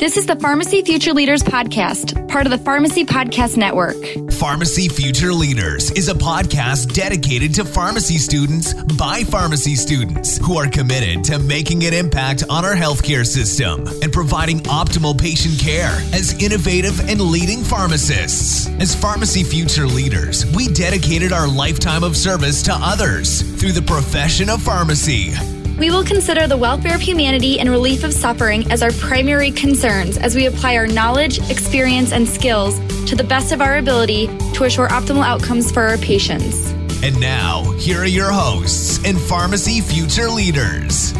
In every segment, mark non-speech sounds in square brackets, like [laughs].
This is the Pharmacy Future Leaders Podcast, part of the Pharmacy Podcast Network. Pharmacy Future Leaders is a podcast dedicated to pharmacy students by pharmacy students who are committed to making an impact on our healthcare system and providing optimal patient care as innovative and leading pharmacists. As Pharmacy Future Leaders, we dedicated our lifetime of service to others through the profession of pharmacy. We will consider the welfare of humanity and relief of suffering as our primary concerns as we apply our knowledge, experience, and skills to the best of our ability to assure optimal outcomes for our patients. And now, here are your hosts and pharmacy future leaders.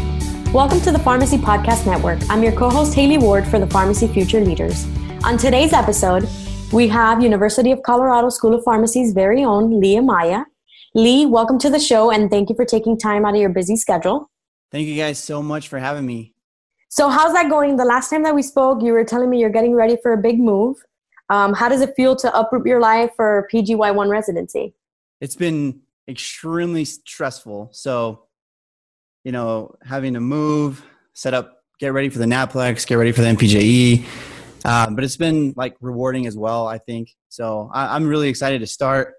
Welcome to the Pharmacy Podcast Network. I'm your co host, Haley Ward, for the Pharmacy Future Leaders. On today's episode, we have University of Colorado School of Pharmacy's very own Leah Maya. Lee, welcome to the show and thank you for taking time out of your busy schedule. Thank you guys so much for having me. So, how's that going? The last time that we spoke, you were telling me you're getting ready for a big move. Um, how does it feel to uproot your life for PGY1 residency? It's been extremely stressful. So, you know, having to move, set up, get ready for the NAPLEX, get ready for the MPJE. Uh, but it's been like rewarding as well, I think. So I, I'm really excited to start,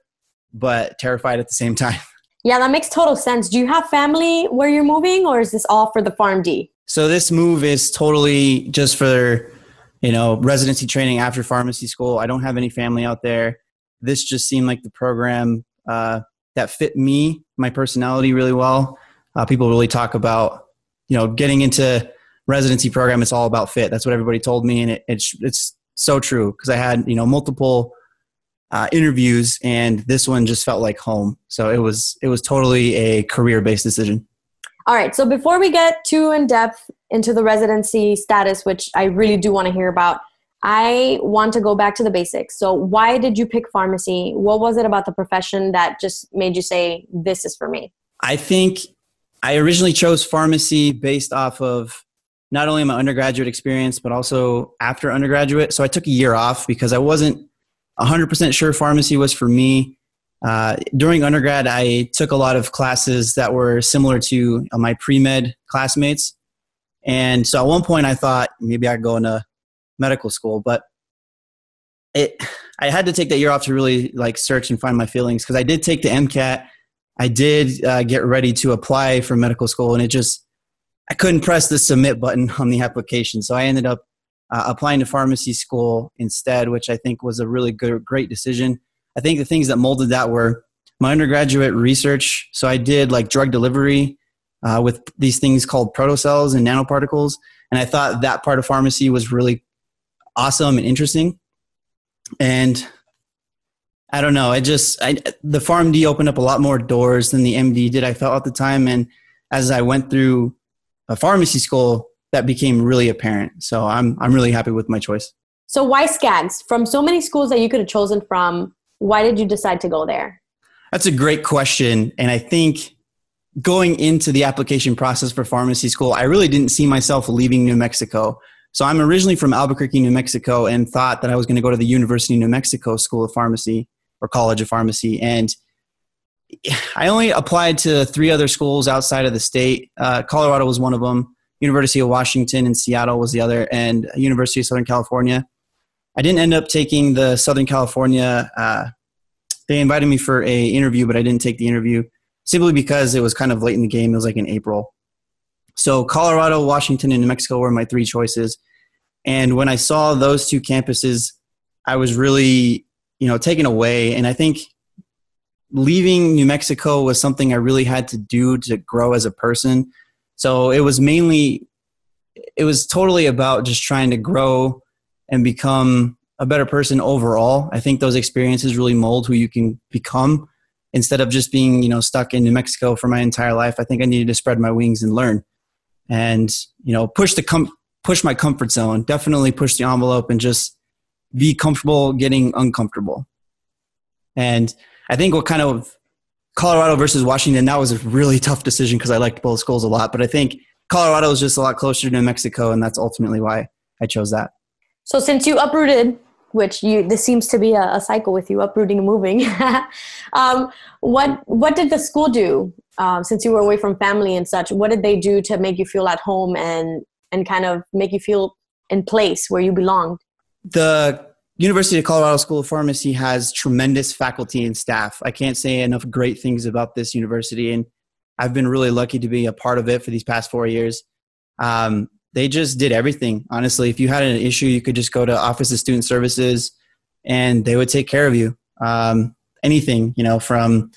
but terrified at the same time. [laughs] Yeah, that makes total sense. Do you have family where you're moving, or is this all for the PharmD? So this move is totally just for, you know, residency training after pharmacy school. I don't have any family out there. This just seemed like the program uh, that fit me, my personality really well. Uh, people really talk about, you know, getting into residency program. It's all about fit. That's what everybody told me, and it, it's it's so true because I had you know multiple uh, interviews, and this one just felt like home. So it was it was totally a career based decision. All right. So before we get too in depth into the residency status, which I really do want to hear about, I want to go back to the basics. So why did you pick pharmacy? What was it about the profession that just made you say this is for me? I think I originally chose pharmacy based off of not only my undergraduate experience but also after undergraduate. So I took a year off because I wasn't 100% sure pharmacy was for me. Uh, during undergrad, I took a lot of classes that were similar to uh, my pre med classmates. And so at one point, I thought maybe I'd go into medical school, but it, I had to take that year off to really like search and find my feelings because I did take the MCAT. I did uh, get ready to apply for medical school, and it just, I couldn't press the submit button on the application. So I ended up uh, applying to pharmacy school instead, which I think was a really good, great decision. I think the things that molded that were my undergraduate research. So I did like drug delivery uh, with these things called protocells and nanoparticles, and I thought that part of pharmacy was really awesome and interesting. And I don't know, I just I, the PharmD opened up a lot more doors than the MD did. I felt at the time, and as I went through a pharmacy school, that became really apparent. So I'm I'm really happy with my choice. So why Skaggs? From so many schools that you could have chosen from, why did you decide to go there? That's a great question, and I think going into the application process for pharmacy school, I really didn't see myself leaving New Mexico. So I'm originally from Albuquerque, New Mexico, and thought that I was going to go to the University of New Mexico School of Pharmacy or College of Pharmacy, and I only applied to three other schools outside of the state. Uh, Colorado was one of them. University of Washington in Seattle was the other, and University of Southern California. I didn't end up taking the Southern California. Uh, they invited me for a interview, but I didn't take the interview simply because it was kind of late in the game. It was like in April. So Colorado, Washington, and New Mexico were my three choices. And when I saw those two campuses, I was really, you know, taken away. And I think leaving New Mexico was something I really had to do to grow as a person so it was mainly, it was totally about just trying to grow and become a better person overall. I think those experiences really mold who you can become instead of just being, you know, stuck in New Mexico for my entire life. I think I needed to spread my wings and learn and, you know, push the com- push my comfort zone, definitely push the envelope and just be comfortable getting uncomfortable. And I think what kind of Colorado versus Washington, that was a really tough decision because I liked both schools a lot. But I think Colorado is just a lot closer to New Mexico, and that's ultimately why I chose that. So since you uprooted, which you this seems to be a, a cycle with you uprooting and moving, [laughs] um, what what did the school do um, since you were away from family and such? What did they do to make you feel at home and and kind of make you feel in place where you belonged? The University of Colorado School of Pharmacy has tremendous faculty and staff. I can't say enough great things about this university, and I've been really lucky to be a part of it for these past four years. Um, they just did everything. Honestly, if you had an issue, you could just go to Office of Student Services, and they would take care of you. Um, anything, you know, from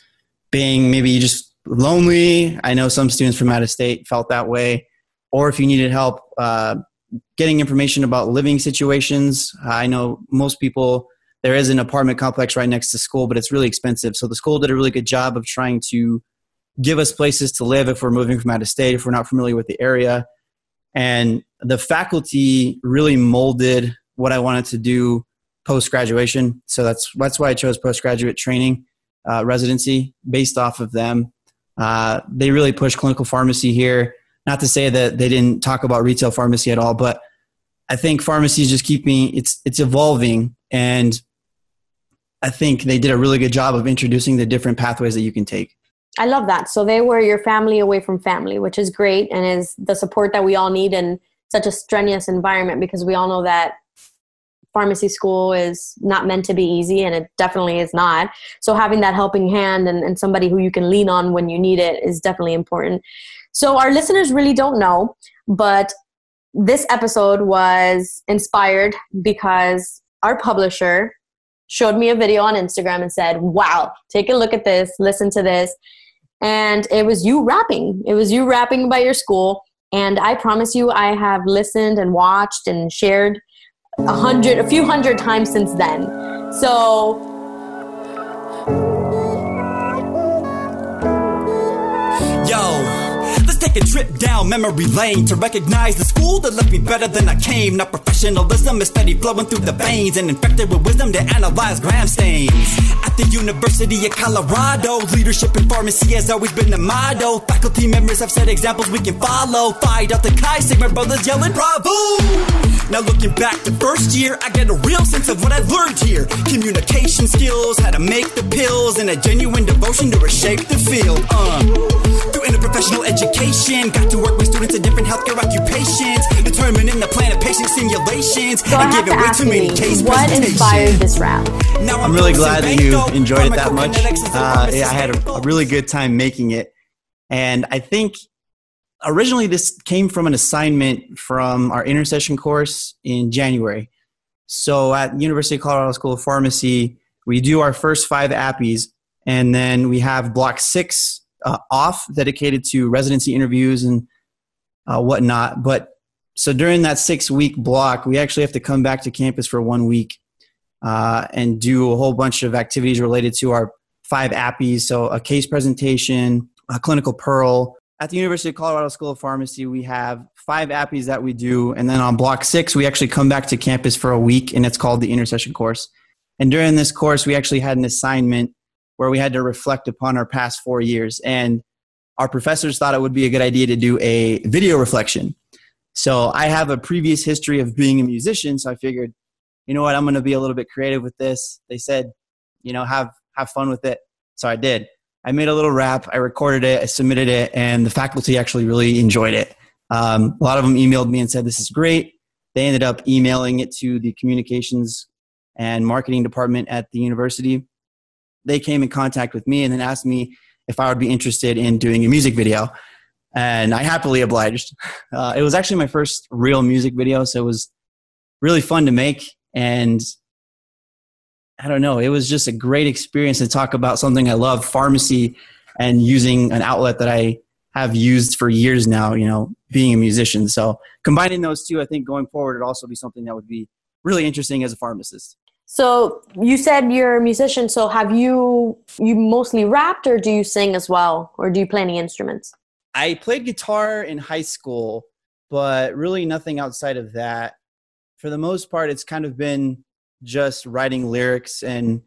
being maybe just lonely. I know some students from out of state felt that way, or if you needed help uh, getting information about living situations. I know most people, there is an apartment complex right next to school, but it's really expensive. So the school did a really good job of trying to give us places to live if we're moving from out of state, if we're not familiar with the area. And the faculty really molded what I wanted to do post graduation. So that's that's why I chose postgraduate training uh, residency based off of them. Uh, they really push clinical pharmacy here. Not to say that they didn't talk about retail pharmacy at all, but I think pharmacies just keep me. it's it's evolving, and I think they did a really good job of introducing the different pathways that you can take. I love that. So they were your family away from family, which is great and is the support that we all need in such a strenuous environment because we all know that pharmacy school is not meant to be easy and it definitely is not. So having that helping hand and, and somebody who you can lean on when you need it is definitely important. So our listeners really don't know, but this episode was inspired because our publisher showed me a video on Instagram and said, Wow, take a look at this, listen to this. And it was you rapping. It was you rapping about your school. And I promise you, I have listened and watched and shared a hundred, a few hundred times since then. So Take a trip down memory lane to recognize the school that left me better than I came. Now professionalism is steady flowing through the veins and infected with wisdom to analyze gram stains. At the University of Colorado, leadership in pharmacy has always been the motto. Faculty members have set examples we can follow. Fight out the Chi Sigma brothers yelling bravo! Now looking back to first year, I get a real sense of what I learned here. Communication skills, how to make the pills, and a genuine devotion to reshape the field. Uh. Through interprofessional education, got to work with students in different healthcare occupations, determining the plan of patient simulations, so and giving way too many case What inspired this rap? Now I'm, I'm really glad that you enjoyed it that much. Uh, I had a, a really good time making it, and I think originally this came from an assignment from our intersession course in January. So at University of Colorado School of Pharmacy, we do our first five APPEs, and then we have block six uh, off dedicated to residency interviews and uh, whatnot. But so during that six week block, we actually have to come back to campus for one week uh, and do a whole bunch of activities related to our five APPEs. So a case presentation, a clinical pearl. At the University of Colorado School of Pharmacy, we have five APPEs that we do. And then on block six, we actually come back to campus for a week, and it's called the intersession course. And during this course, we actually had an assignment where we had to reflect upon our past four years. And our professors thought it would be a good idea to do a video reflection. So I have a previous history of being a musician, so I figured, you know what, I'm going to be a little bit creative with this. They said, you know, have have fun with it. So I did. I made a little rap, I recorded it, I submitted it, and the faculty actually really enjoyed it. Um, a lot of them emailed me and said, This is great. They ended up emailing it to the communications and marketing department at the university they came in contact with me and then asked me if I would be interested in doing a music video. And I happily obliged. Uh, it was actually my first real music video, so it was really fun to make. And I don't know, it was just a great experience to talk about something I love, pharmacy, and using an outlet that I have used for years now, you know, being a musician. So combining those two, I think going forward, would also be something that would be really interesting as a pharmacist. So you said you're a musician. So have you you mostly rapped, or do you sing as well, or do you play any instruments? I played guitar in high school, but really nothing outside of that. For the most part, it's kind of been just writing lyrics and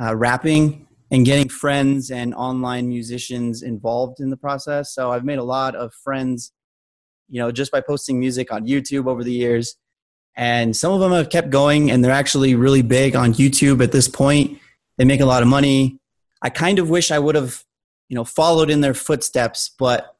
uh, rapping and getting friends and online musicians involved in the process. So I've made a lot of friends, you know, just by posting music on YouTube over the years and some of them have kept going and they're actually really big on youtube at this point they make a lot of money i kind of wish i would have you know followed in their footsteps but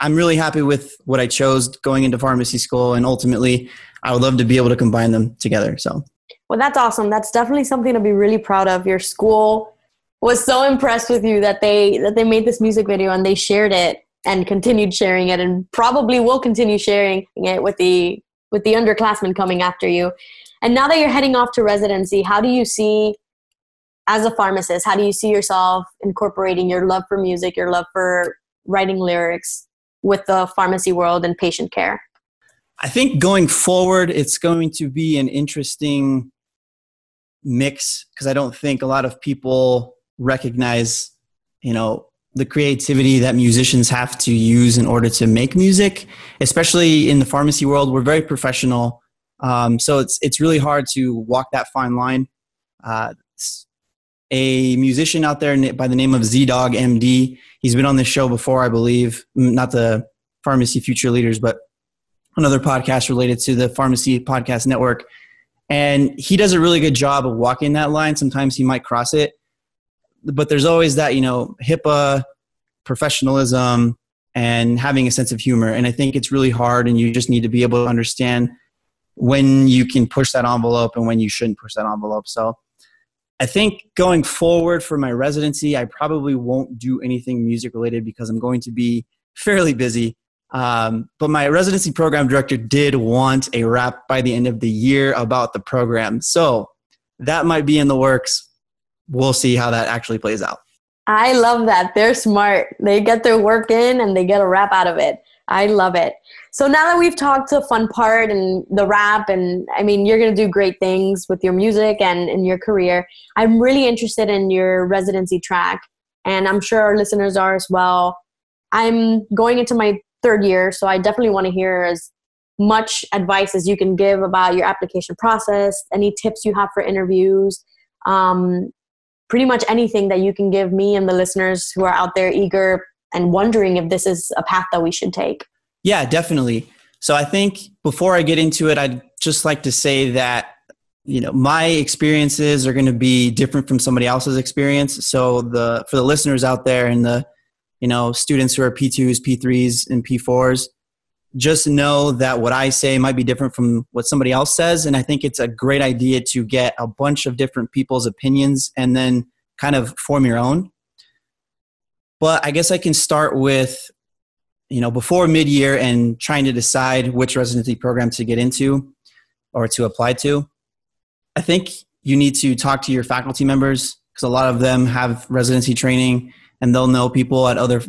I'm really happy with what I chose going into pharmacy school, and ultimately, I would love to be able to combine them together. So, well, that's awesome. That's definitely something to be really proud of. Your school was so impressed with you that they that they made this music video and they shared it and continued sharing it, and probably will continue sharing it with the with the underclassmen coming after you. And now that you're heading off to residency, how do you see as a pharmacist, how do you see yourself incorporating your love for music, your love for writing lyrics with the pharmacy world and patient care? I think going forward, it's going to be an interesting mix because I don't think a lot of people recognize, you know, the creativity that musicians have to use in order to make music, especially in the pharmacy world. We're very professional, um, so it's it's really hard to walk that fine line. Uh, a musician out there by the name of ZDoggMD. He's been on this show before, I believe. Not the Pharmacy Future Leaders, but another podcast related to the Pharmacy Podcast Network. And he does a really good job of walking that line. Sometimes he might cross it, but there's always that, you know, HIPAA, professionalism, and having a sense of humor. And I think it's really hard, and you just need to be able to understand when you can push that envelope and when you shouldn't push that envelope. So I think going forward for my residency, I probably won't do anything music related because I'm going to be fairly busy. Um, but my residency program director did want a rap by the end of the year about the program. So that might be in the works. We'll see how that actually plays out. I love that. They're smart. They get their work in and they get a rap out of it. I love it. So now that we've talked to the fun part and the rap, and I mean, you're going to do great things with your music and in your career, I'm really interested in your residency track. And I'm sure our listeners are as well. I'm going into my third year, so I definitely want to hear as much advice as you can give about your application process, any tips you have for interviews, um, pretty much anything that you can give me and the listeners who are out there eager and wondering if this is a path that we should take. Yeah, definitely. So I think before I get into it, I'd just like to say that you know my experiences are going to be different from somebody else's experience. So the for the listeners out there and the you know students who are P2s, P3s, and P4s, just know that what I say might be different from what somebody else says, and I think it's a great idea to get a bunch of different people's opinions and then kind of form your own. But I guess I can start with, you know, before mid year and trying to decide which residency program to get into or to apply to. I think you need to talk to your faculty members because a lot of them have residency training and they'll know people at other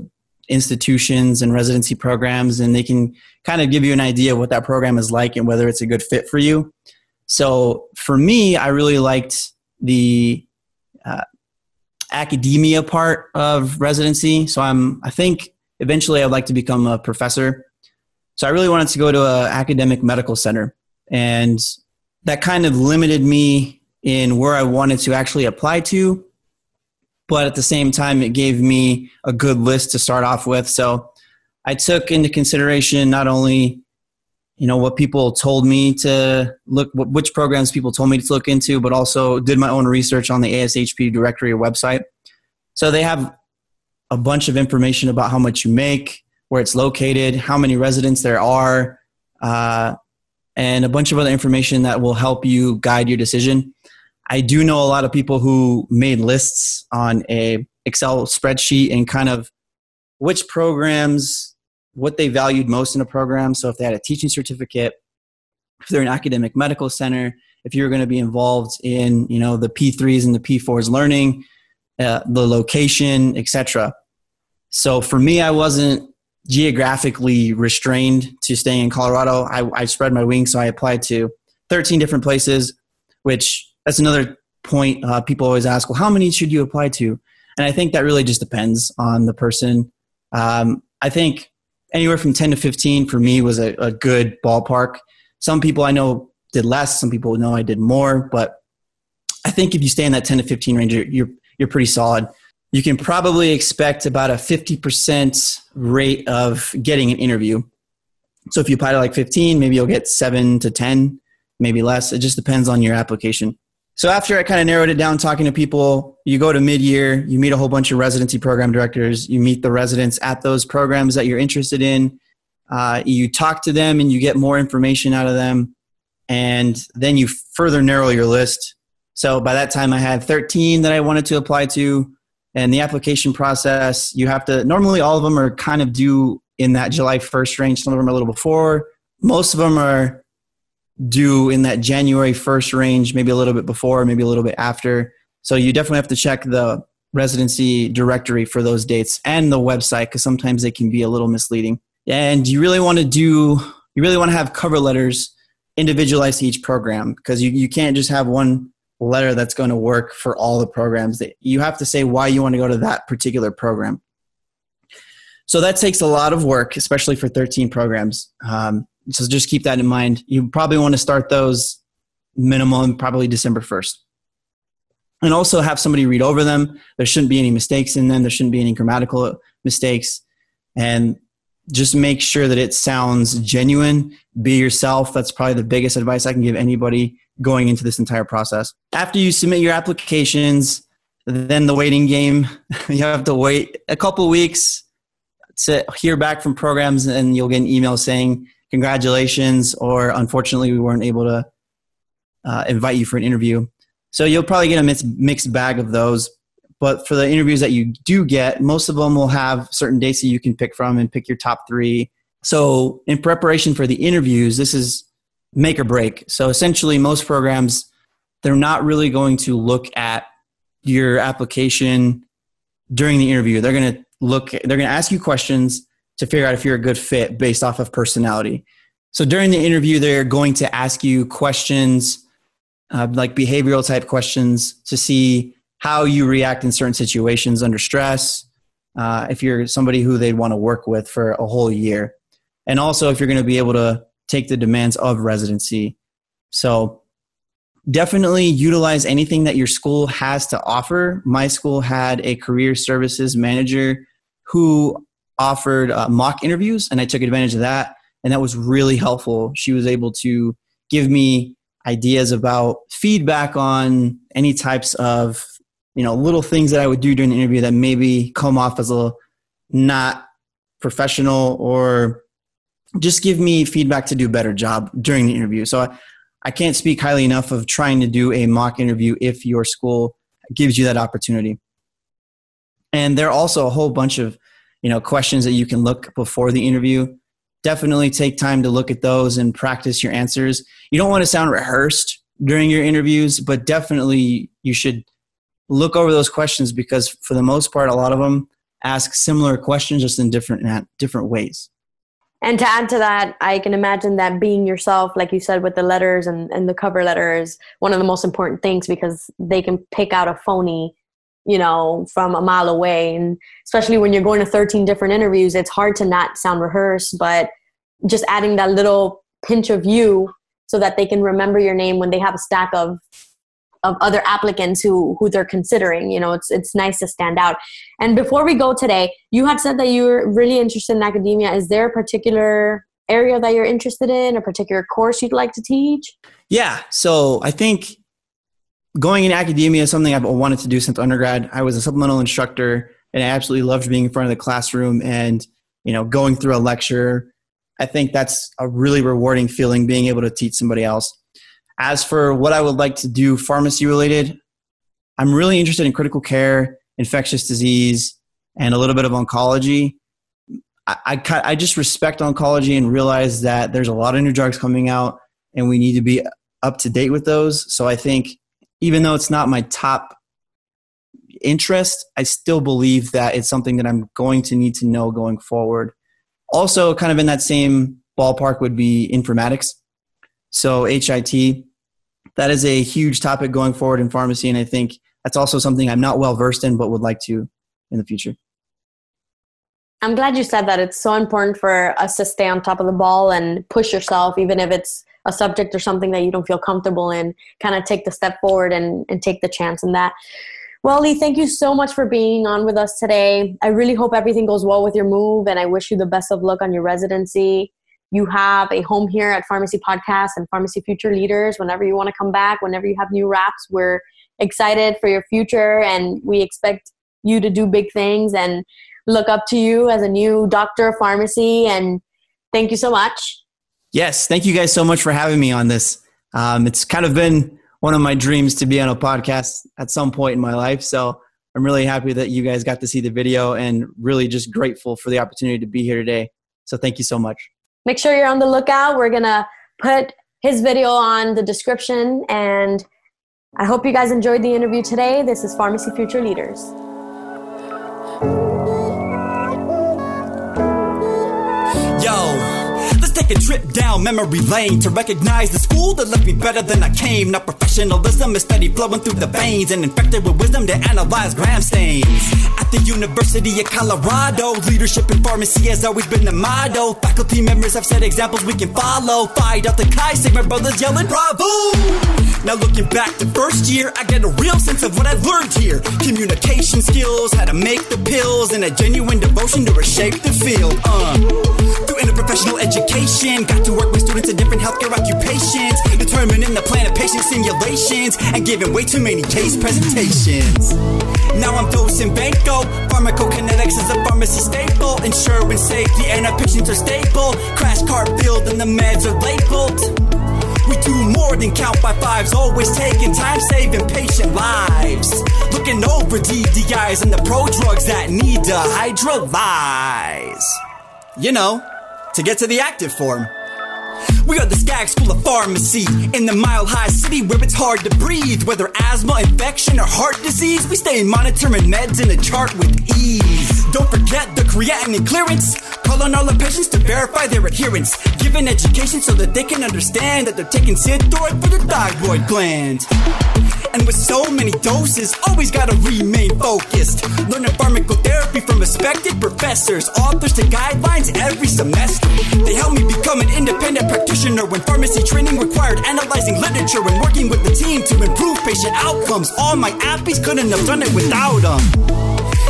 institutions and residency programs and they can kind of give you an idea of what that program is like and whether it's a good fit for you. So for me, I really liked the uh, academia part of residency. So I'm, I think eventually I'd like to become a professor. So I really wanted to go to an academic medical center. And that kind of limited me in where I wanted to actually apply to. But at the same time, it gave me a good list to start off with. So I took into consideration not only you know what people told me to look which programs people told me to look into but also did my own research on the ashp directory website so they have a bunch of information about how much you make where it's located how many residents there are uh, and a bunch of other information that will help you guide your decision i do know a lot of people who made lists on a excel spreadsheet and kind of which programs what they valued most in a program. So if they had a teaching certificate, if they're an academic medical center, if you're going to be involved in you know the P3s and the P4s learning, uh, the location, etc. So for me, I wasn't geographically restrained to staying in Colorado. I, I spread my wings, so I applied to 13 different places, which that's another point. Uh, people always ask, well, how many should you apply to? And I think that really just depends on the person. Um, I think anywhere from 10 to 15 for me was a, a good ballpark. Some people I know did less, some people know I did more, but I think if you stay in that 10 to 15 range, you're, you're pretty solid. You can probably expect about a 50% rate of getting an interview. So if you apply to like 15, maybe you'll get seven to 10, maybe less. It just depends on your application. So after I kind of narrowed it down, talking to people, you go to mid-year, you meet a whole bunch of residency program directors, you meet the residents at those programs that you're interested in, uh, you talk to them, and you get more information out of them, and then you further narrow your list. So by that time, I had 13 that I wanted to apply to, and the application process, you have to normally all of them are kind of due in that July 1st range. Some of them are a little before. Most of them are due in that January 1st range, maybe a little bit before, maybe a little bit after. So you definitely have to check the residency directory for those dates and the website because sometimes they can be a little misleading. And you really want to do, you really want to have cover letters individualized to each program because you, you can't just have one letter that's going to work for all the programs that you have to say why you want to go to that particular program so that takes a lot of work especially for 13 programs um, so just keep that in mind. You probably want to start those minimum probably December 1st. And also have somebody read over them. There shouldn't be any mistakes in them. There shouldn't be any grammatical mistakes. And just make sure that it sounds genuine. Be yourself. That's probably the biggest advice I can give anybody going into this entire process. After you submit your applications, then the waiting game, [laughs] you have to wait a couple weeks to hear back from programs and you'll get an email saying congratulations, or unfortunately, we weren't able to uh, invite you for an interview. So you'll probably get a mixed, mixed bag of those. But for the interviews that you do get, most of them will have certain dates that you can pick from and pick your top three. So in preparation for the interviews, this is make or break. So essentially, most programs, they're not really going to look at your application during the interview. They're going to look, they're going to ask you questions to figure out if you're a good fit based off of personality. So during the interview, they're going to ask you questions uh, like behavioral type questions to see how you react in certain situations under stress, uh, if you're somebody who they'd want to work with for a whole year, and also if you're going to be able to take the demands of residency. So definitely utilize anything that your school has to offer. My school had a career services manager who offered uh, mock interviews, and I took advantage of that, and that was really helpful. She was able to give me ideas about feedback on any types of you know little things that I would do during the interview that maybe come off as a little not professional or just give me feedback to do a better job during the interview. So I, I can't speak highly enough of trying to do a mock interview if your school gives you that opportunity. And there are also a whole bunch of you know questions that you can look before the interview. Definitely take time to look at those and practice your answers. You don't want to sound rehearsed during your interviews but definitely you should look over those questions because for the most part a lot of them ask similar questions just in different different ways. And to add to that i can imagine that being yourself like you said with the letters and, and the cover letter is one of the most important things because they can pick out a phony you know, from a mile away. And especially when you're going to 13 different interviews, it's hard to not sound rehearsed, but just adding that little pinch of you so that they can remember your name when they have a stack of of other applicants who who they're considering you know it's it's nice to stand out. And before we go today you had said that you're really interested in academia. Is there a particular area that you're interested in a particular course you'd like to teach? Yeah so i think going in academia is something I've wanted to do since undergrad. I was a supplemental instructor and I absolutely loved being in front of the classroom and, you know, going through a lecture. I think that's a really rewarding feeling being able to teach somebody else. As for what I would like to do pharmacy related, I'm really interested in critical care, infectious disease, and a little bit of oncology. I, I, I just respect oncology and realize that there's a lot of new drugs coming out and we need to be up to date with those. So I think even though it's not my top interest, I still believe that it's something that I'm going to need to know going forward. Also, kind of in that same ballpark would be informatics. So, HIT, that is a huge topic going forward in pharmacy. And I think that's also something I'm not well versed in, but would like to in the future. I'm glad you said that. It's so important for us to stay on top of the ball and push yourself, even if it's a subject or something that you don't feel comfortable in, kind of take the step forward and, and take the chance in that. Well, Lee, thank you so much for being on with us today. I really hope everything goes well with your move, and I wish you the best of luck on your residency. you have a home here at Pharmacy Podcast and Pharmacy Future Leaders. Whenever you want to come back, whenever you have new raps, we're excited for your future and we expect you to do big things and look up to you as a new doctor of pharmacy. And thank you so much. Yes, thank you guys so much for having me on this. Um, it's kind of been one of my dreams to be on a podcast at some point in my life. So I'm really happy that you guys got to see the video and really just grateful for the opportunity to be here today. So thank you so much. Make sure you're on the lookout. We're going to put his video on the description and I hope you guys enjoyed the interview today. This is Pharmacy Future Leaders. Take a trip down memory lane to recognize the school that left me better than I came. Now professionalism is steady flowing through the veins and infected with wisdom to analyze gram stains. At the University of Colorado, leadership in pharmacy has always been the motto. Faculty members have set examples we can follow. Fight out the Chi Sigma brothers yelling bravo! Now looking back to first year, I get a real sense of what I learned here. Communication skills, how to make the pills, and a genuine devotion to reshape the field. Uh, through interprofessional education Got to work with students in different healthcare occupations, determining the plan of patient simulations, and giving way too many case presentations. Now I'm dosing vanco. Pharmacokinetics is a pharmacy staple, ensuring safety and our patients are stable. Crash cart filled and the meds are labeled. We do more than count by fives, always taking time, saving patient lives. Looking over DDIs and the pro drugs that need to hydrolyze. You know to get to the active form. We are the Skaggs School of Pharmacy in the mile high city where it's hard to breathe. Whether asthma, infection, or heart disease, we stay monitoring meds in a chart with ease. Don't forget the creatinine clearance. Call on all the patients to verify their adherence. Give an education so that they can understand that they're taking Synthroid for the thyroid gland. And with so many doses, always gotta remain focused. Learning pharmacotherapy from respected professors, authors to guidelines every semester. They help me become an independent practitioner when pharmacy training required analyzing literature and working with the team to improve patient outcomes. All my APPEs couldn't have done it without them.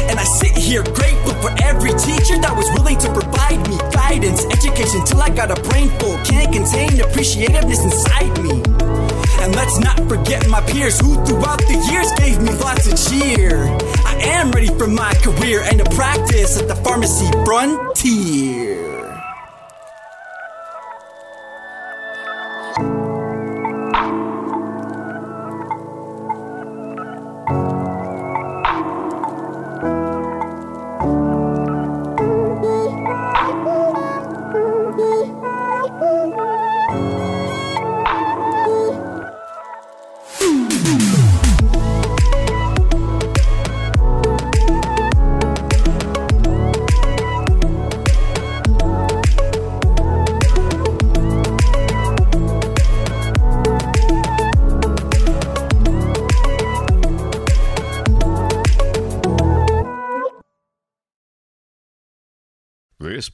And I sit here grateful for every teacher that was willing to provide me guidance, education till I got a brain full. Can't contain appreciativeness inside me. And let's not forget my peers who throughout the years gave me lots of cheer. I am ready for my career and to practice at the pharmacy frontier.